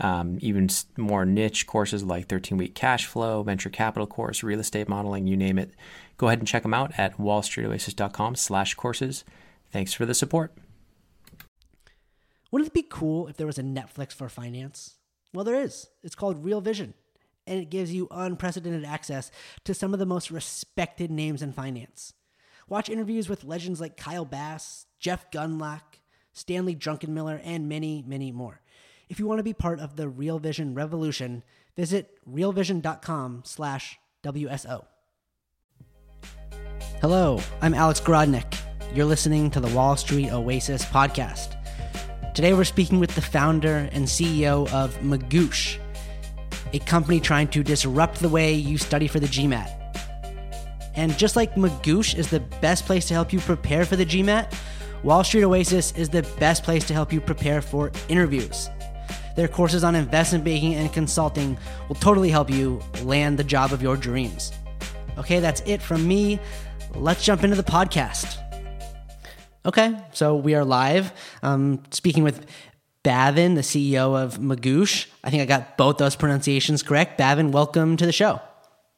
um, even more niche courses like 13 week cash flow, venture capital course, real estate modeling, you name it Go ahead and check them out at wallstreetoasis.com slash courses. Thanks for the support. Wouldn't it be cool if there was a Netflix for finance? Well, there is. It's called Real Vision, and it gives you unprecedented access to some of the most respected names in finance. Watch interviews with legends like Kyle Bass, Jeff Gundlach, Stanley Druckenmiller, and many, many more. If you want to be part of the Real Vision revolution, visit realvision.com slash WSO. Hello, I'm Alex Grodnick. You're listening to the Wall Street Oasis podcast. Today we're speaking with the founder and CEO of Magoosh, a company trying to disrupt the way you study for the GMAT. And just like Magoosh is the best place to help you prepare for the GMAT, Wall Street Oasis is the best place to help you prepare for interviews. Their courses on investment banking and consulting will totally help you land the job of your dreams. Okay, that's it from me let's jump into the podcast. Okay, so we are live. Um, speaking with Bhavin, the CEO of Magoosh. I think I got both those pronunciations correct. Bhavin, welcome to the show.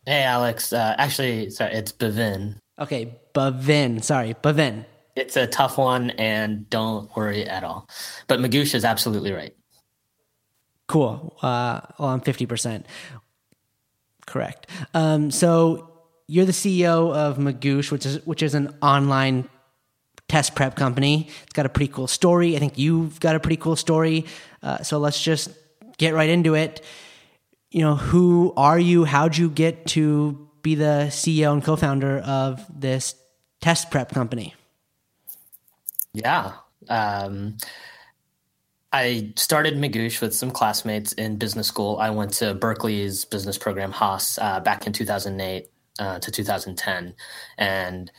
Hey, Alex. Uh, actually, sorry, it's Bhavin. Okay, Bhavin. Sorry, Bhavin. It's a tough one, and don't worry at all. But Magoosh is absolutely right. Cool. Uh, well, I'm 50% correct. Um, so you're the CEO of Magoosh, which is which is an online test prep company. It's got a pretty cool story. I think you've got a pretty cool story. Uh, so let's just get right into it. You know, who are you? How'd you get to be the CEO and co-founder of this test prep company? Yeah. Um, I started Magoosh with some classmates in business school. I went to Berkeley's business program, Haas, uh, back in 2008 uh, to 2010, and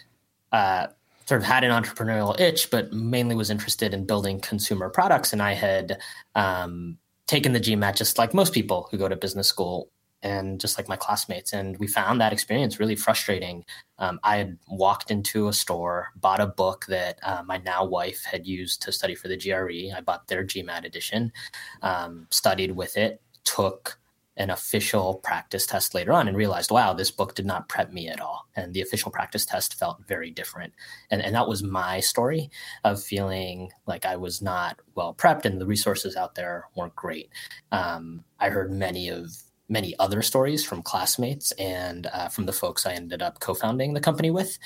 uh, sort of had an entrepreneurial itch, but mainly was interested in building consumer products. And I had um, taken the GMAT just like most people who go to business school and just like my classmates. And we found that experience really frustrating. Um, I had walked into a store, bought a book that uh, my now wife had used to study for the GRE. I bought their GMAT edition, um, studied with it, took an official practice test later on and realized, wow, this book did not prep me at all. And the official practice test felt very different. And, and that was my story of feeling like I was not well prepped and the resources out there weren't great. Um, I heard many of many other stories from classmates and uh, from the folks I ended up co founding the company with.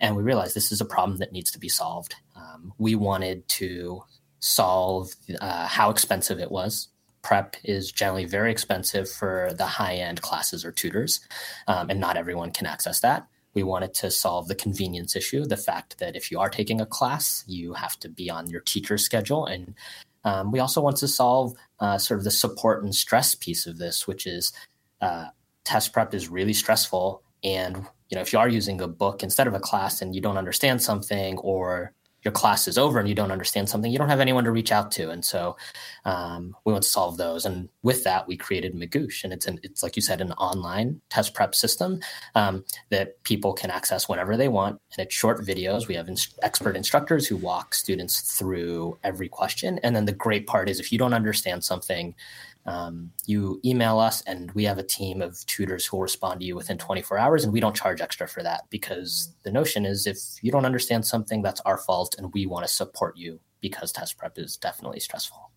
And we realized this is a problem that needs to be solved. Um, we wanted to solve uh, how expensive it was prep is generally very expensive for the high end classes or tutors, um, and not everyone can access that. We wanted to solve the convenience issue, the fact that if you are taking a class, you have to be on your teacher's schedule. And um, we also want to solve uh, sort of the support and stress piece of this, which is uh, test prep is really stressful. And you know, if you are using a book instead of a class and you don't understand something, or your class is over and you don't understand something, you don't have anyone to reach out to. And so um, we want to solve those. And with that, we created Magoosh. And it's an, it's like you said, an online test prep system um, that people can access whenever they want. And it's short videos. We have expert instructors who walk students through every question. And then the great part is if you don't understand something, um, you email us and we have a team of tutors who will respond to you within 24 hours and we don't charge extra for that because the notion is if you don't understand something that's our fault and we want to support you because test prep is definitely stressful.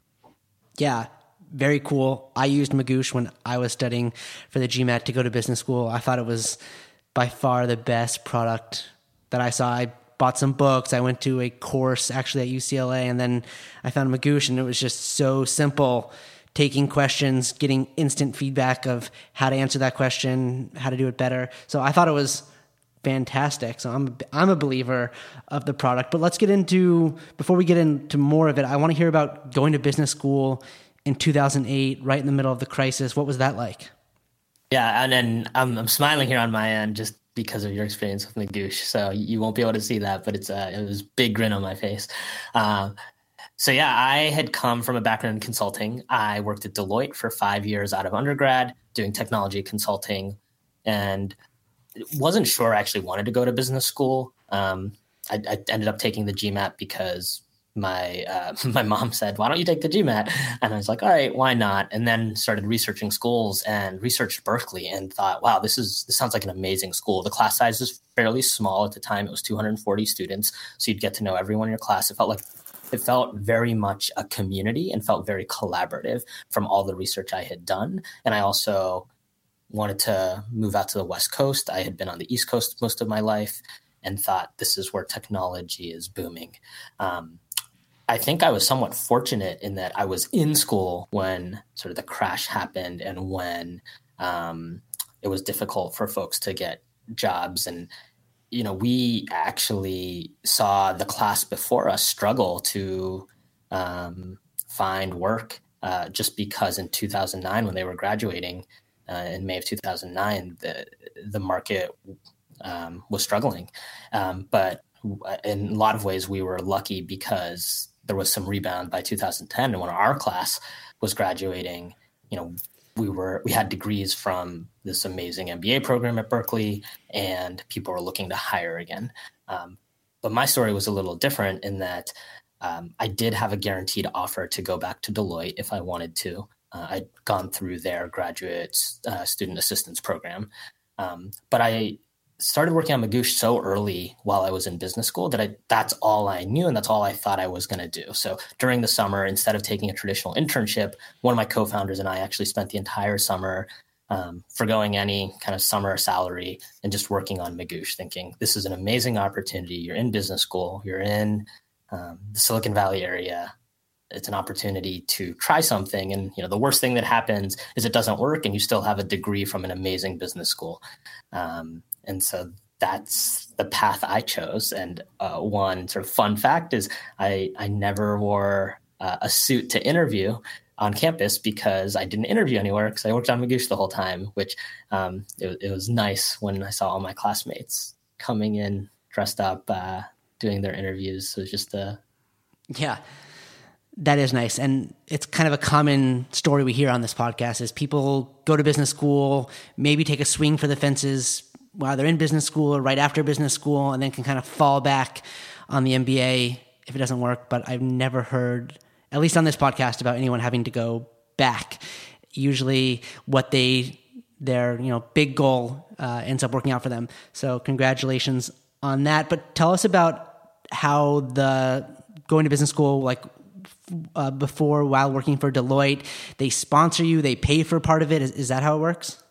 Yeah very cool. I used magoosh when i was studying for the gmat to go to business school. I thought it was by far the best product that i saw. I bought some books i went to a course actually at ucla and then i found magoosh and it was just so simple taking questions, getting instant feedback of how to answer that question, how to do it better. So I thought it was fantastic. So I'm I'm a believer of the product. But let's get into before we get into more of it. I want to hear about going to business school in 2008, right in the middle of the crisis. What was that like? Yeah, and then I'm, I'm smiling here on my end, just because of your experience with Magoosh. So you won't be able to see that, but it's a it was big grin on my face. Uh, so yeah, I had come from a background in consulting. I worked at Deloitte for five years out of undergrad, doing technology consulting, and wasn't sure I actually wanted to go to business school. Um, I, I, ended up taking the GMAT because my uh, my mom said, "Why don't you take the GMAT?" And I was like, "All right, why not?" And then started researching schools and researched Berkeley and thought, "Wow, this is this sounds like an amazing school." The class size was fairly small at the time; it was 240 students, so you'd get to know everyone in your class. It felt like it felt very much a community and felt very collaborative from all the research I had done. And I also wanted to move out to the West Coast. I had been on the East Coast most of my life and thought this is where technology is booming. Um, I think I was somewhat fortunate in that I was in school when sort of the crash happened and when um, it was difficult for folks to get jobs. And, you know, we actually saw the class before us struggle to um, find work uh, just because in 2009, when they were graduating uh, in May of 2009, the, the market um, was struggling. Um, but in a lot of ways, we were lucky because there was some rebound by 2010 and when our class was graduating you know we were we had degrees from this amazing mba program at berkeley and people were looking to hire again. Um, but my story was a little different in that um, i did have a guaranteed offer to go back to deloitte if i wanted to. Uh, i'd gone through their graduate uh, student assistance program. Um, but i started working on Magoosh so early while I was in business school that I that's all I knew and that's all I thought I was going to do. So during the summer, instead of taking a traditional internship, one of my co-founders and I actually spent the entire summer um, forgoing any kind of summer salary and just working on Magoosh, thinking this is an amazing opportunity. You're in business school, you're in um, the Silicon Valley area. It's an opportunity to try something, and you know the worst thing that happens is it doesn't work, and you still have a degree from an amazing business school. Um, and so that's the path I chose. And uh, one sort of fun fact is I, I never wore uh, a suit to interview on campus because I didn't interview anywhere because I worked on Magoosh the whole time, which um, it, it, was nice when I saw all my classmates coming in dressed up, uh, doing their interviews. So it was just a. Yeah. That is nice. And it's kind of a common story we hear on this podcast is people go to business school, maybe take a swing for the fences, while they're in business school or right after business school, and then can kind of fall back on the MBA if it doesn't work. But I've never heard, at least on this podcast, about anyone having to go back. Usually, what they their you know big goal uh, ends up working out for them. So congratulations on that. But tell us about how the going to business school like uh, before while working for Deloitte, they sponsor you, they pay for part of it. Is, is that how it works?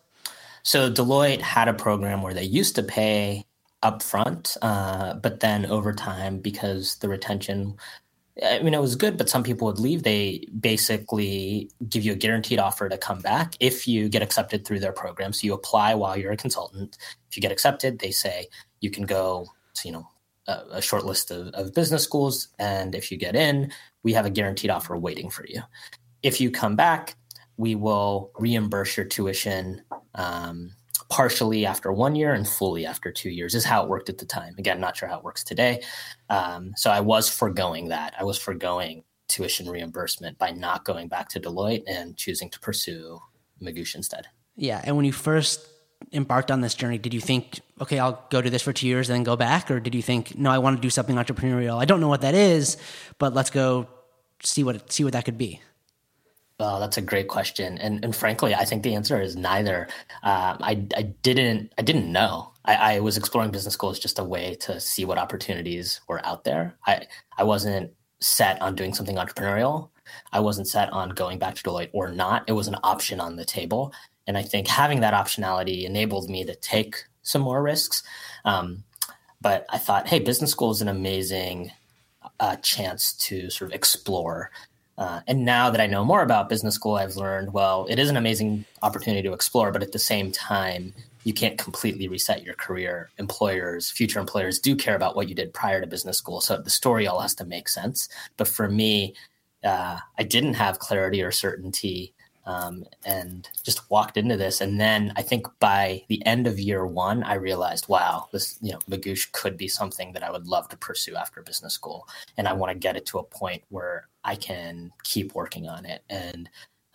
So Deloitte had a program where they used to pay upfront, uh, but then over time, because the retention, I mean, it was good, but some people would leave. They basically give you a guaranteed offer to come back if you get accepted through their program. So you apply while you're a consultant. If you get accepted, they say you can go to, you know, a, a short list of, of business schools. And if you get in, we have a guaranteed offer waiting for you. If you come back, we will reimburse your tuition um, partially after one year and fully after two years is how it worked at the time. Again not sure how it works today. Um, so i was foregoing that. I was foregoing tuition reimbursement by not going back to deloitte and choosing to pursue magoosh instead. Yeah and when you first embarked on this journey did you think okay i'll go do this for two years and then go back? Or did you think no i want to do something entrepreneurial. I don't know what that is but let's go see what see what that could be Oh, that's a great question, and and frankly, I think the answer is neither. Um, I I didn't I didn't know. I, I was exploring business school as just a way to see what opportunities were out there. I I wasn't set on doing something entrepreneurial. I wasn't set on going back to Deloitte or not. It was an option on the table, and I think having that optionality enabled me to take some more risks. Um, but I thought, hey, business school is an amazing uh, chance to sort of explore uh, and now that I know more about business school, I've learned well, it is an amazing opportunity to explore, but at the same time, you can't completely reset your career. Employers, future employers do care about what you did prior to business school. So the story all has to make sense. But for me, uh, I didn't have clarity or certainty um, and just walked into this. And then I think by the end of year one, I realized, wow, this you know Magoosh could be something that I would love to pursue after business school, and I want to get it to a point where I can keep working on it. And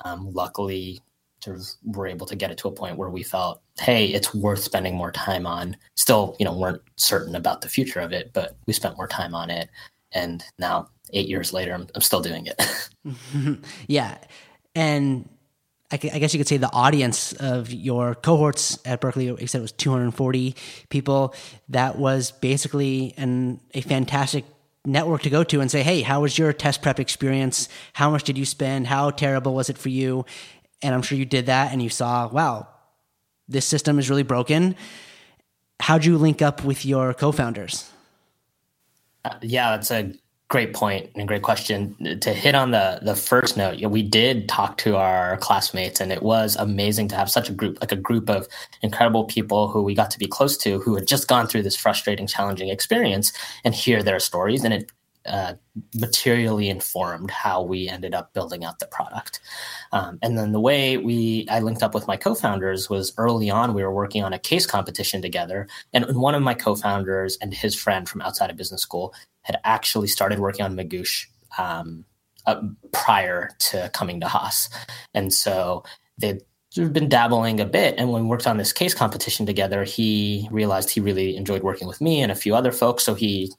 um, luckily, sort of were able to get it to a point where we felt, hey, it's worth spending more time on. Still, you know, weren't certain about the future of it, but we spent more time on it. And now, eight years later, I'm, I'm still doing it. yeah. And I, guess you could say the audience of your cohorts at Berkeley, you said it was 240 people. That was basically an, a fantastic network to go to and say, hey, how was your test prep experience? How much did you spend? How terrible was it for you? And I'm sure you did that and you saw, wow, this system is really broken. How'd you link up with your co founders? Uh, yeah, that's a great point and great question. To hit on the the first note, we did talk to our classmates, and it was amazing to have such a group, like a group of incredible people who we got to be close to, who had just gone through this frustrating, challenging experience, and hear their stories. And it uh, materially informed how we ended up building out the product. Um, and then the way we I linked up with my co-founders was early on we were working on a case competition together, and one of my co-founders and his friend from outside of business school had actually started working on Magoosh um, uh, prior to coming to Haas, and so they'd been dabbling a bit. And when we worked on this case competition together, he realized he really enjoyed working with me and a few other folks. So he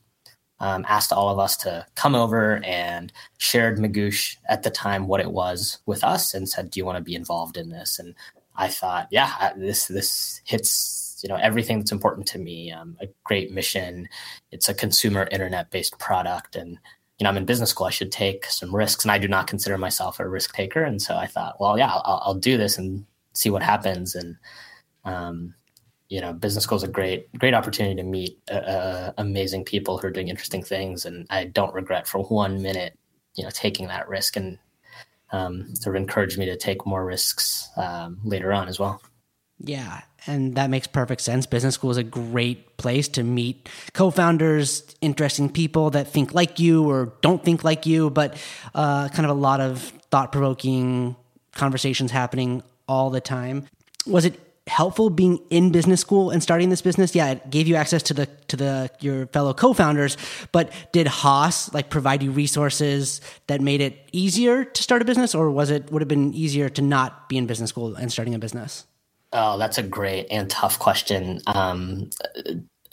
um, asked all of us to come over and shared Magoosh at the time what it was with us and said, "Do you want to be involved in this?" And I thought, yeah, this this hits you know everything that's important to me. Um, a great mission. It's a consumer internet based product, and you know I'm in business school. I should take some risks, and I do not consider myself a risk taker. And so I thought, well, yeah, I'll, I'll do this and see what happens. And um, you know, business school is a great, great opportunity to meet uh, uh, amazing people who are doing interesting things, and I don't regret for one minute, you know, taking that risk, and um, sort of encouraged me to take more risks um, later on as well. Yeah, and that makes perfect sense. Business school is a great place to meet co-founders, interesting people that think like you or don't think like you, but uh, kind of a lot of thought-provoking conversations happening all the time. Was it helpful being in business school and starting this business? Yeah, it gave you access to the to the your fellow co-founders, but did Haas like provide you resources that made it easier to start a business or was it would have been easier to not be in business school and starting a business? Oh, that's a great and tough question. Um,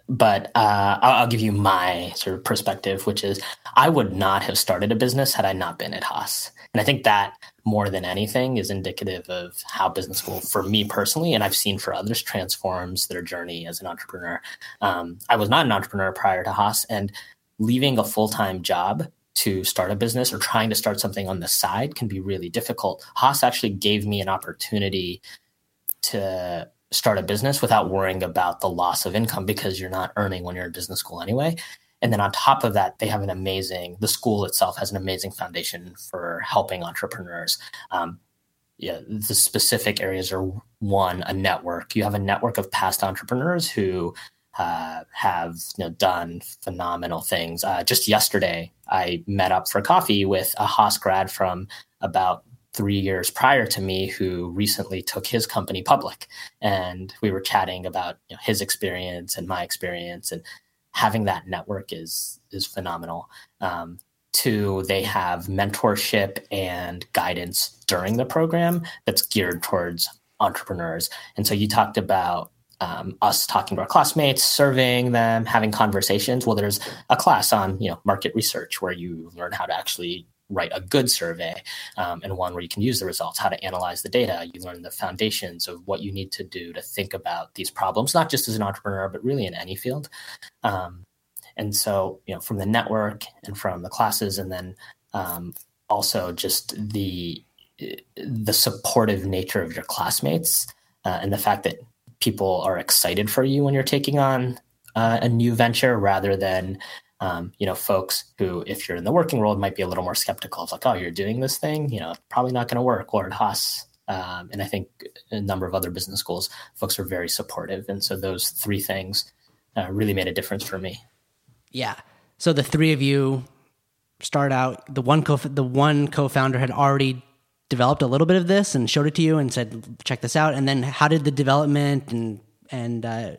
but uh, I'll, I'll, give you my sort of perspective, which is I would not have started a business had I not been at Haas. And I think that more than anything is indicative of how business school, for me personally, and I've seen for others, transforms their journey as an entrepreneur. Um, I was not an entrepreneur prior to Haas, and leaving a full time job to start a business or trying to start something on the side can be really difficult. Haas actually gave me an opportunity to start a business without worrying about the loss of income because you're not earning when you're in business school anyway. And then on top of that, they have an amazing, the school itself has an amazing foundation for helping entrepreneurs. Um, yeah, the specific areas are one, a network. You have a network of past entrepreneurs who uh, have you know, done phenomenal things. Uh, just yesterday, I met up for coffee with a Haas grad from about three years prior to me who recently took his company public. And we were chatting about you know, his experience and my experience. And having that network is is phenomenal. Um, two, they have mentorship and guidance during the program that's geared towards entrepreneurs. And so you talked about um, us talking to our classmates, surveying them, having conversations. Well, there's a class on you know market research where you learn how to actually write a good survey um, and one where you can use the results, how to analyze the data. You learn the foundations of what you need to do to think about these problems, not just as an entrepreneur, but really in any field. Um, and so, you know, from the network and from the classes, and then um, also just the the supportive nature of your classmates uh, and the fact that people are excited for you when you're taking on uh, a new venture rather than um, you know, folks who, if you're in the working world, might be a little more skeptical. It's like, oh, you're doing this thing, you know, probably not going to work. Or at Haas, um, and I think a number of other business schools, folks are very supportive, and so those three things uh, really made a difference for me. Yeah. So the three of you start out. The one co the one co-founder had already developed a little bit of this and showed it to you and said, "Check this out." And then how did the development and and uh,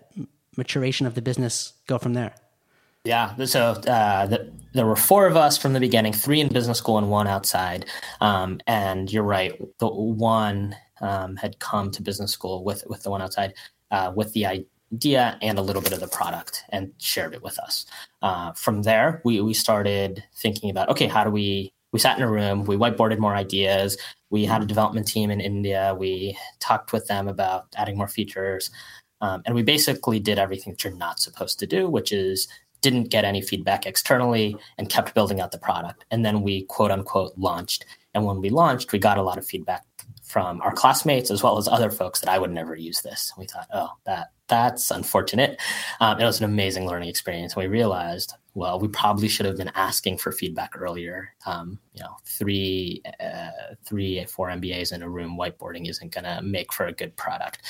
maturation of the business go from there? Yeah, so uh, the, there were four of us from the beginning, three in business school and one outside. Um, and you're right, the one um, had come to business school with with the one outside uh, with the idea and a little bit of the product and shared it with us. Uh, from there, we we started thinking about okay, how do we? We sat in a room, we whiteboarded more ideas. We had a development team in India. We talked with them about adding more features. Um, and we basically did everything that you're not supposed to do, which is didn't get any feedback externally and kept building out the product. And then we quote unquote launched. And when we launched, we got a lot of feedback from our classmates as well as other folks that I would never use this. We thought, oh, that that's unfortunate. Um, it was an amazing learning experience. And we realized, well, we probably should have been asking for feedback earlier. Um, you know, three, uh, three, four MBAs in a room whiteboarding isn't going to make for a good product.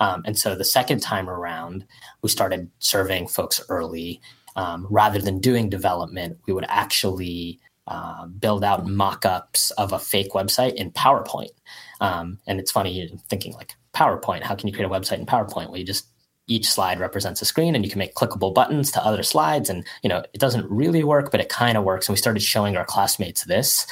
Um, and so the second time around, we started surveying folks early um, rather than doing development, we would actually uh, build out mock-ups of a fake website in PowerPoint. Um, and it's funny thinking like PowerPoint. How can you create a website in PowerPoint? Well, you just each slide represents a screen, and you can make clickable buttons to other slides. And you know it doesn't really work, but it kind of works. And we started showing our classmates this,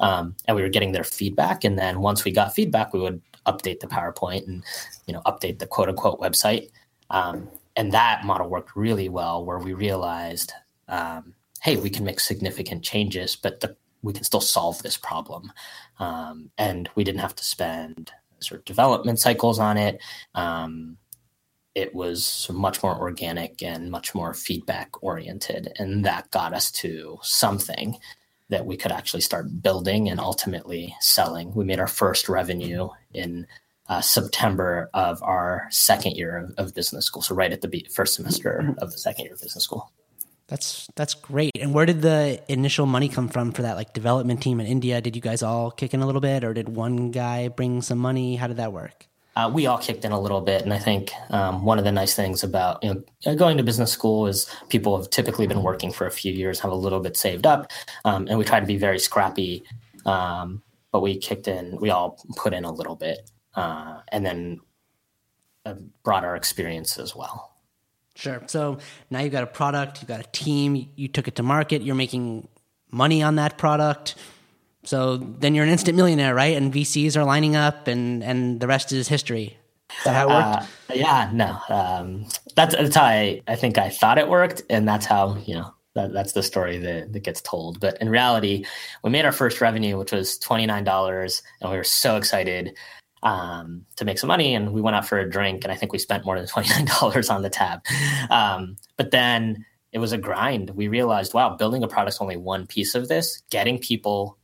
um, and we were getting their feedback. And then once we got feedback, we would update the PowerPoint and you know update the quote unquote website. Um, and that model worked really well where we realized um, hey we can make significant changes but the, we can still solve this problem. Um, and we didn't have to spend sort of development cycles on it. Um, it was much more organic and much more feedback oriented. And that got us to something that we could actually start building and ultimately selling. We made our first revenue in uh, September of our second year of, of, business school. So right at the first semester of the second year of business school. That's that's great. And where did the initial money come from for that like development team in India? Did you guys all kick in a little bit, or did one guy bring some money? How did that work? Uh, we all kicked in a little bit, and I think um, one of the nice things about you know going to business school is people have typically been working for a few years, have a little bit saved up, um, and we try to be very scrappy. Um, but we kicked in, we all put in a little bit, uh, and then a broader experience as well. Sure. So now you've got a product, you've got a team, you took it to market, you're making money on that product. So then you're an instant millionaire, right? And VCs are lining up, and and the rest is history. Is that how it worked? Uh, yeah, no. Um, that's that's how I, I think I thought it worked, and that's how you know that, that's the story that, that gets told. But in reality, we made our first revenue, which was twenty nine dollars, and we were so excited um, to make some money. And we went out for a drink, and I think we spent more than $29 on the tab. Um, but then it was a grind. We realized, wow, building a product is only one piece of this. Getting people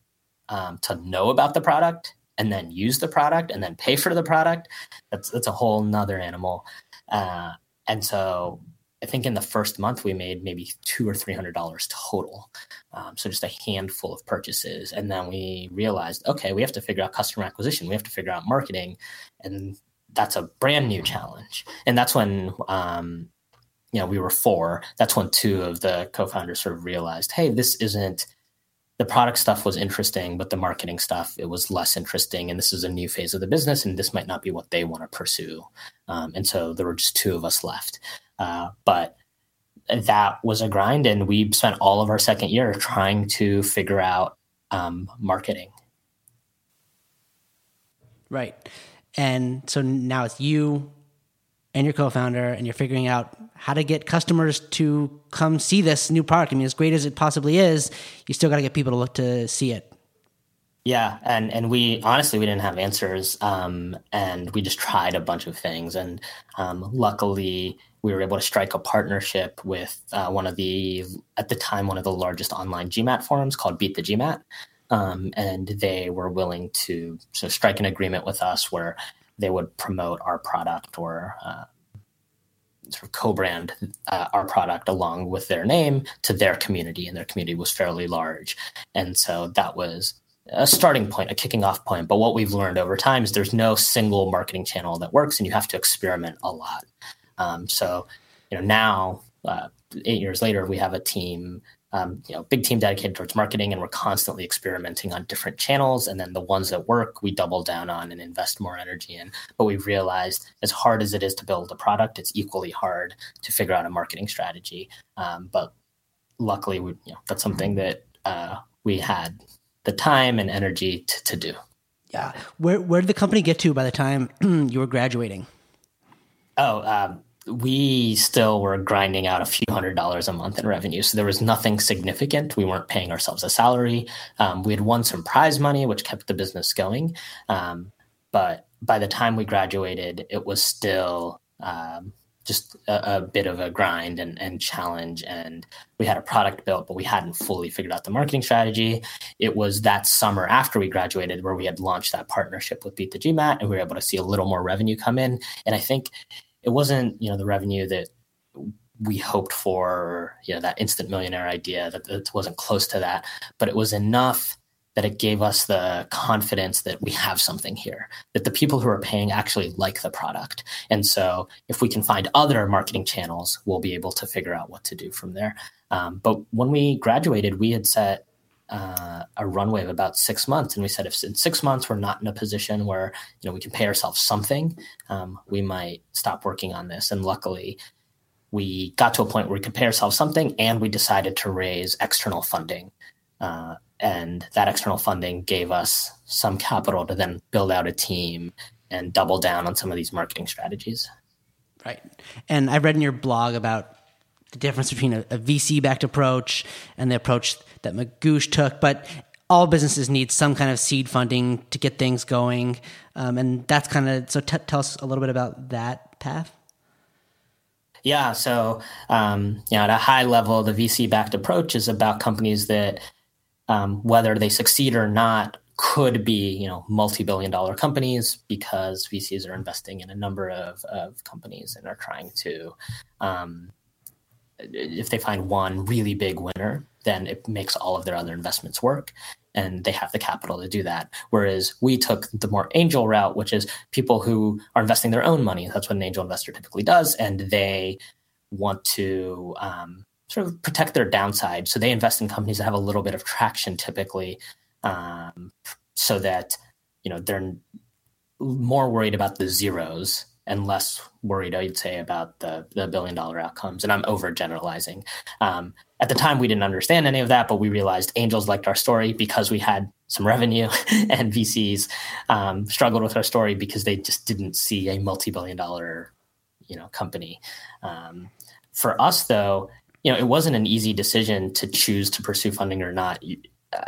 um, to know about the product and then use the product and then pay for the product, that's, that's a whole nother animal. Uh, and so I think in the first month we made maybe two or three hundred dollars total. Um, so just a handful of purchases, and then we realized, okay, we have to figure out customer acquisition. We have to figure out marketing, and that's a brand new challenge. And that's when um, you know we were four. That's when two of the co-founders sort of realized, hey, this isn't the product stuff was interesting, but the marketing stuff it was less interesting. And this is a new phase of the business, and this might not be what they want to pursue. Um, and so there were just two of us left. Uh, but that was a grind, and we spent all of our second year trying to figure out um, marketing. Right. And so now it's you and your co-founder, and you're figuring out how to get customers to come see this new product. I mean, as great as it possibly is, you still got to get people to look to see it. Yeah, and and we honestly we didn't have answers, um, and we just tried a bunch of things, and um, luckily we were able to strike a partnership with uh, one of the at the time one of the largest online GMAT forums called Beat the GMAT, um, and they were willing to so strike an agreement with us where they would promote our product or uh, sort of co-brand uh, our product along with their name to their community, and their community was fairly large, and so that was a starting point, a kicking off point. But what we've learned over time is there's no single marketing channel that works, and you have to experiment a lot. Um, so, you know, now uh, eight years later, we have a team um, you know, big team dedicated towards marketing, and we're constantly experimenting on different channels. And then the ones that work, we double down on and invest more energy in. But we've realized, as hard as it is to build a product, it's equally hard to figure out a marketing strategy. Um, but luckily, we, you know, that's something that uh, we had the time and energy to, to do. Yeah. Where where did the company get to by the time you were graduating? Oh, um, we still were grinding out a few hundred dollars a month in revenue. So there was nothing significant. We weren't paying ourselves a salary. Um, we had won some prize money, which kept the business going. Um, but by the time we graduated, it was still um, just a, a, bit of a grind and, and challenge. And we had a product built, but we hadn't fully figured out the marketing strategy. It was that summer after we graduated where we had launched that partnership with Beat the GMAT and we were able to see a little more revenue come in. And I think it wasn't you know the revenue that we hoped for you know that instant millionaire idea that it wasn't close to that but it was enough that it gave us the confidence that we have something here that the people who are paying actually like the product and so if we can find other marketing channels we'll be able to figure out what to do from there um, but when we graduated we had set uh, a runway of about six months. And we said, if in six months we're not in a position where you know we can pay ourselves something, um, we might stop working on this. And luckily, we got to a point where we could pay ourselves something, and we decided to raise external funding. Uh, and that external funding gave us some capital to then build out a team and double down on some of these marketing strategies. Right. And I read in your blog about the difference between a, a VC backed approach and the approach that Magoosh took, but all businesses need some kind of seed funding to get things going. Um, and that's kind of so t- tell us a little bit about that path. Yeah, so um, you know, at a high level, the VC-backed approach is about companies that, um, whether they succeed or not, could be you know multi-billion-dollar companies because VCs are investing in a number of, of companies and are trying to, um, if they find one really big winner, then it makes all of their other investments work and they have the capital to do that. Whereas we took the more angel route, which is people who are investing their own money. That's what an angel investor typically does. And they want to um, sort of protect their downside. So they invest in companies that have a little bit of traction typically um, so that, you know, they're more worried about the zeros and less worried, I'd say, about the, the billion dollar outcomes. And I'm overgeneralizing. Um, at the time, we didn't understand any of that, but we realized angels liked our story because we had some revenue, and VCs um, struggled with our story because they just didn't see a multi billion dollar you know company. Um, for us, though, you know, it wasn't an easy decision to choose to pursue funding or not.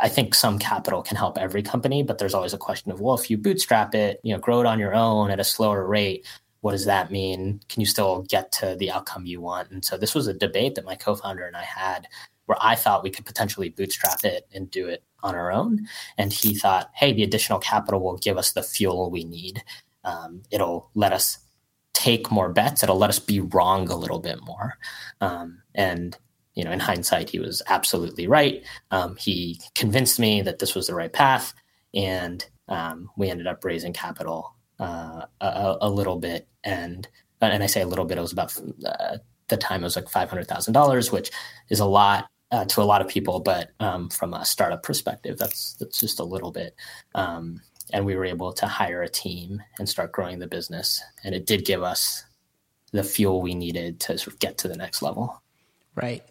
I think some capital can help every company, but there's always a question of, well, if you bootstrap it, you know, grow it on your own at a slower rate, what does that mean? Can you still get to the outcome you want? And so this was a debate that my co-founder and I had where I thought we could potentially bootstrap it and do it on our own. And he thought, hey, the additional capital will give us the fuel we need. Um, it'll let us take more bets. It'll let us be wrong a little bit more. Um, and you know, in hindsight, he was absolutely right. Um, he convinced me that this was the right path, and um, we ended up raising capital uh, a, a, little bit, and and I say a little bit. It was about uh, the time it was like five hundred thousand dollars, which is a lot uh, to a lot of people, but um, from a startup perspective, that's that's just a little bit. And we were able to hire a team and start growing the business, and it did give us the fuel we needed to sort of get to the next level. Right.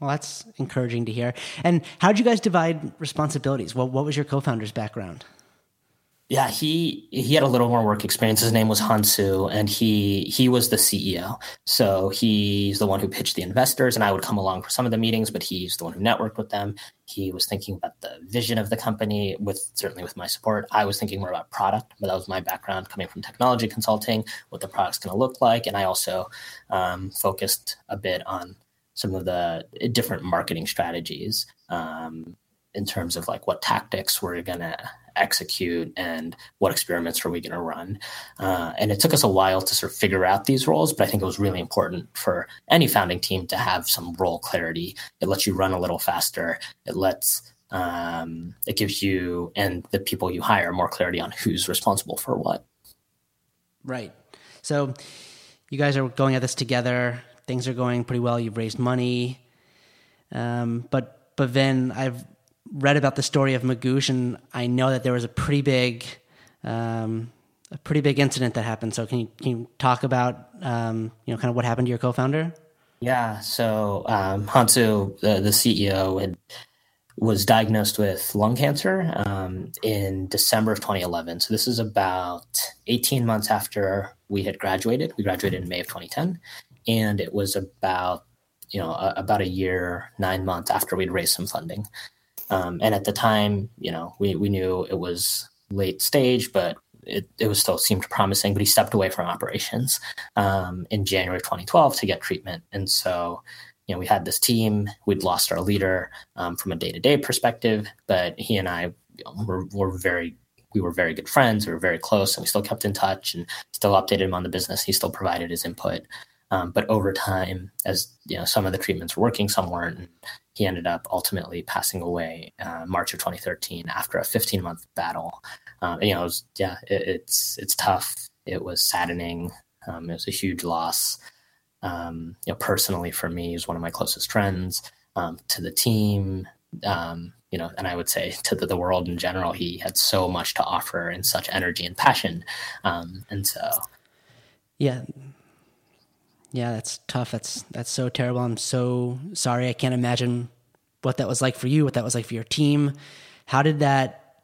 Well, that's encouraging to hear. And how did you guys divide responsibilities? Well, what was your co-founder's background? Yeah, he he had a little more work experience. His name was Hansu, and he he was the CEO. So he's the one who pitched the investors, and I would come along for some of the meetings, but he's the one who networked with them. He was thinking about the vision of the company, with certainly with my support. I was thinking more about product, but that was my background coming from technology consulting, what the product's going to look like, and I also um, focused a bit on some of the different marketing strategies um, in terms of like what tactics we're going to execute and what experiments are we going to run. Uh, and it took us a while to sort of figure out these roles, but I think it was really important for any founding team to have some role clarity. It lets you run a little faster. It lets um, it gives you and the people you hire more clarity on who's responsible for what. Right. So you guys are going at this together. Things are going pretty well. You've raised money. Um, but but then I've read about the story of Magoosh, and I know that there was a pretty big, um, a pretty big incident that happened. So can you, can you talk about, um, you know, kind of what happened to your co-founder? Yeah. So um, Hansu, the, the CEO, had was diagnosed with lung cancer um, in December of 2011. So this is about 18 months after we had graduated. We graduated in May of 2010, and it was about you know a, about a year, nine months after we'd raised some funding. Um, and at the time, you know, we we knew it was late stage, but it, it was still seemed promising. But he stepped away from operations um, in January 2012 to get treatment, and so you know, we had this team. We'd lost our leader um, from a day to day perspective, but he and I you know, were, were very we were very good friends. We were very close, and we still kept in touch and still updated him on the business. He still provided his input. Um, but over time, as you know, some of the treatments were working, some weren't. And he ended up ultimately passing away uh, March of 2013 after a 15 month battle. Um, and, you know, it was, yeah, it, it's it's tough. It was saddening. Um, it was a huge loss um, you know, personally for me, he was one of my closest friends. Um, to the team, um, you know, and I would say to the, the, world in general, he had so much to offer and such energy and passion. And so, yeah, yeah, that's tough. That's that's so terrible. I'm so sorry. I can't imagine what that was like for you, what that was like for your team. How did that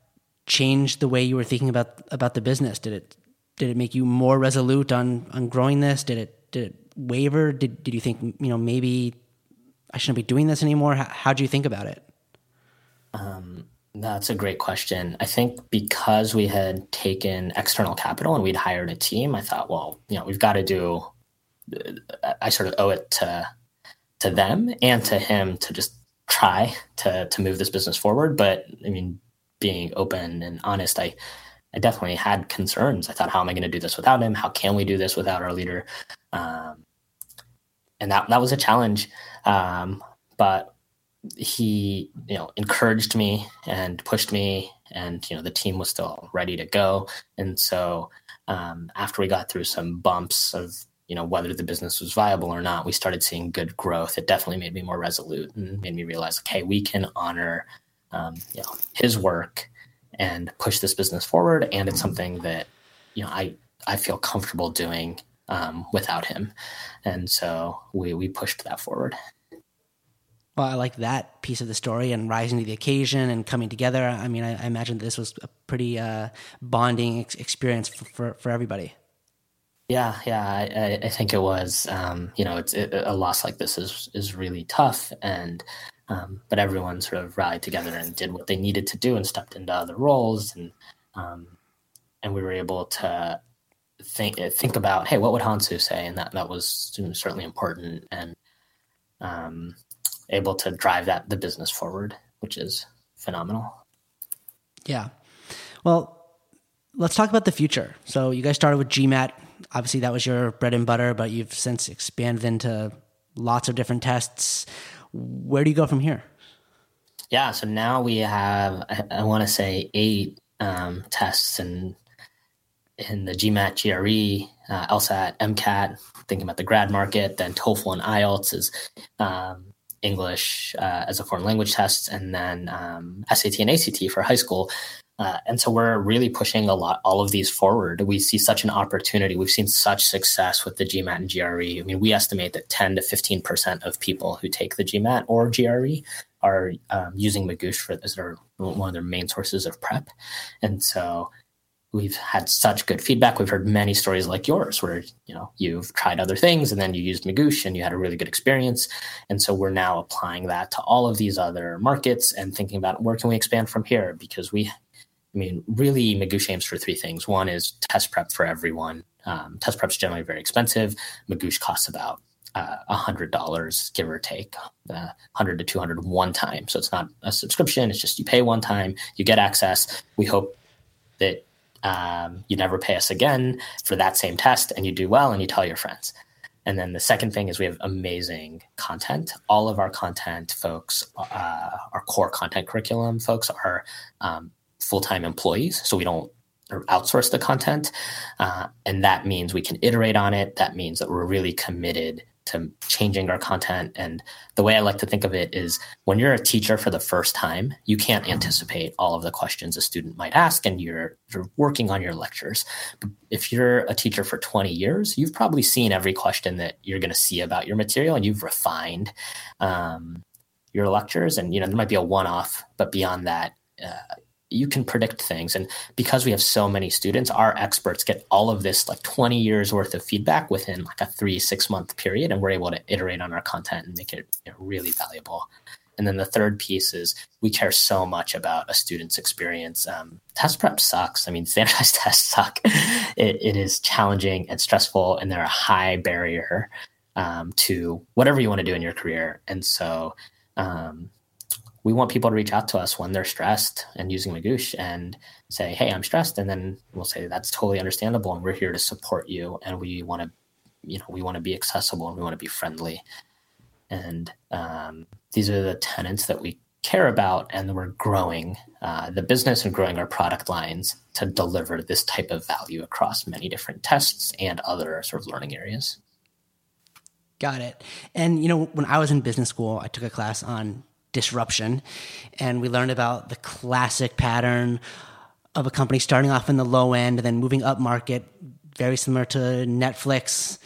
change the way you were thinking about about the business? Did it did it make you more resolute on on growing this? Did it did it waver? Did did you think you know maybe I shouldn't be doing this anymore? How how'd you think about it? Um, that's a great question. I think because we had taken external capital and we'd hired a team, I thought, well, you know, we've got to do. I sort of owe it to to them and to him to just try to to move this business forward. But I mean, being open and honest, I I definitely had concerns. I thought, how am I going to do this without him? How can we do this without our leader? Um, and that that was a challenge. Um, but he, you know, encouraged me and pushed me, and you know, the team was still ready to go. And so, um, after we got through some bumps of you know whether the business was viable or not, we started seeing good growth. It definitely made me more resolute and made me realize, okay, we can honor, um, you know, his work and push this business forward. And it's something that you know I I feel comfortable doing um, without him. And so we, we pushed that forward. Well, I like that piece of the story and rising to the occasion and coming together. I mean, I, I imagine this was a pretty uh, bonding ex- experience for, for, for, everybody. Yeah, yeah, I, I think it was. Um, you know, it's it, a loss like this is is really tough, and um, but everyone sort of rallied together and did what they needed to do and stepped into other roles, and um, and we were able to think think about, hey, what would Hansu say? And that that was certainly important and um, able to drive that the business forward, which is phenomenal. Yeah. Well, let's talk about the future. So you guys started with GMAT. Obviously, that was your bread and butter, but you've since expanded into lots of different tests. Where do you go from here? Yeah, so now we have, I, I want to say, eight um, tests and in the GMAT, GRE, uh, LSAT, MCAT, thinking about the grad market, then TOEFL and IELTS is um, English uh, as a foreign language test, and then um, SAT and ACT for high school. Uh, and so we're really pushing a lot, all of these forward. We see such an opportunity. We've seen such success with the GMAT and GRE. I mean, we estimate that 10 to 15% of people who take the GMAT or GRE are um, using Magoosh for as their one of their main sources of prep. And so we've had such good feedback. We've heard many stories like yours where, you know, you've tried other things and then you used Magoosh and you had a really good experience. And so we're now applying that to all of these other markets and thinking about where can we expand from here? Because we, I mean, really Magoosh aims for three things. One is test prep for everyone. Um, test prep is generally very expensive. Magoosh costs about uh, a hundred dollars, give or take, uh, hundred to two hundred one time. So it's not a subscription; it's just you pay one time, you get access. We hope that um, you never pay us again for that same test and you do well and you tell your friends. And then the second thing is we have amazing content. All of our content folks, uh, our core content curriculum folks are um, full time employees. So we don't outsource the content. Uh, and that means we can iterate on it. That means that we're really committed to changing our content. And the way I like to think of it is when you're a teacher for the first time, you can't anticipate all of the questions a student might ask, and you're you're working on your lectures. But if you're a teacher for 20 years, you've probably seen every question that you're going to see about your material, and you've refined um, your lectures. And you know there might be a one-off, but beyond that. Uh, you can predict things. And because we have so many students, our experts get all of this like 20 years worth of feedback within like a three, six month period. And we're able to iterate on our content and make it you know, really valuable. And then the third piece is we care so much about a student's experience. Um, test prep sucks. I mean, standardized tests suck. It, it is challenging and stressful, and they're a high barrier um, to whatever you want to do in your career. And so, um, we want people to reach out to us when they're stressed and using Magoosh and say, Hey, I'm stressed. And then we'll say, that's totally understandable. And we're here to support you. And we want to, you know, we want to be accessible and we want to be friendly. And um, these are the tenants that we care about. And we're growing uh, the business and growing our product lines to deliver this type of value across many different tests and other sort of learning areas. Got it. And, you know, when I was in business school, I took a class on disruption. And we learned about the classic pattern of a company starting off in the low end and then moving up market, very similar to Netflix,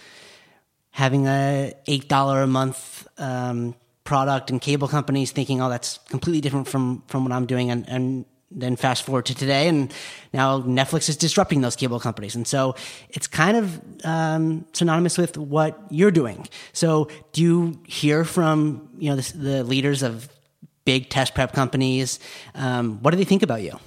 having a $8 a month um, product and cable companies thinking, oh, that's completely different from, from what I'm doing. And, and then fast forward to today, and now Netflix is disrupting those cable companies. And so it's kind of um, synonymous with what you're doing. So do you hear from you know the, the leaders of big test prep companies. Um, what do they think about you?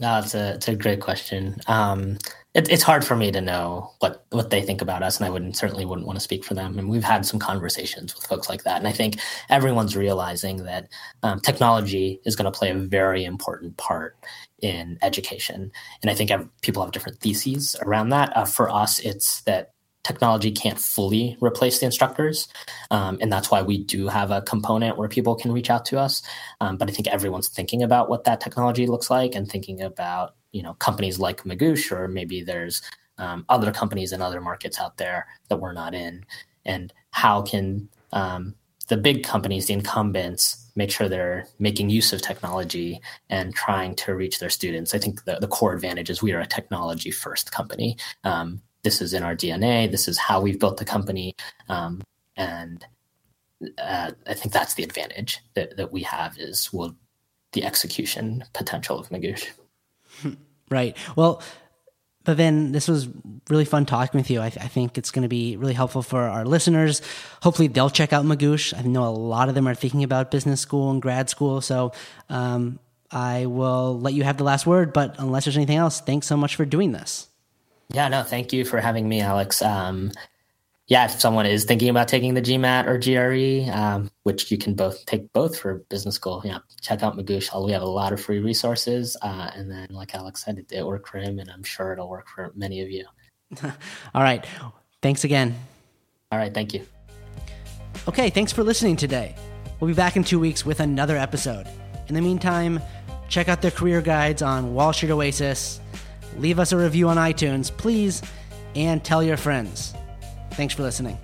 No, it's a it's a great question. Um, it, it's hard for me to know what what they think about us, and I wouldn't certainly wouldn't want to speak for them. And we've had some conversations with folks like that, and I think everyone's realizing that um, technology is going to play a very important part in education. And I think people have different theses around that. Uh, for us, it's that technology can't fully replace the instructors. Um, and that's why we do have a component where people can reach out to us. Um, but I think everyone's thinking about what that technology looks like and thinking about, you know, companies like Magoosh, or maybe there's um, other companies in other markets out there that we're not in. And how can um, the big companies, the incumbents, make sure they're making use of technology and trying to reach their students. I think the, the core advantage is we are a technology first company. Um, this is in our DNA. This is how we've built the company. Um, and uh, I think that's the advantage that, that we have is well, the execution potential of Magoosh. Right. Well, Bhavin this was really fun talking with you. I, I think it's going to be really helpful for our listeners. Hopefully, they'll check out Magoosh. I know a lot of them are thinking about business school and grad school. So um, I will let you have the last word. But unless there's anything else, thanks so much for doing this. Yeah, no, thank you for having me, Alex. Um, yeah, if someone is thinking about taking the GMAT or GRE, um, which you can both take both for business school, yeah, check out Magoosh. We have a lot of free resources. Uh, and then, like Alex said, it, it worked for him, and I'm sure it'll work for many of you. All right. Thanks again. All right. Thank you. Okay. Thanks for listening today. We'll be back in two weeks with another episode. In the meantime, check out their career guides on Wall Street Oasis leave us a review on iTunes, please, and tell your friends. Thanks for listening.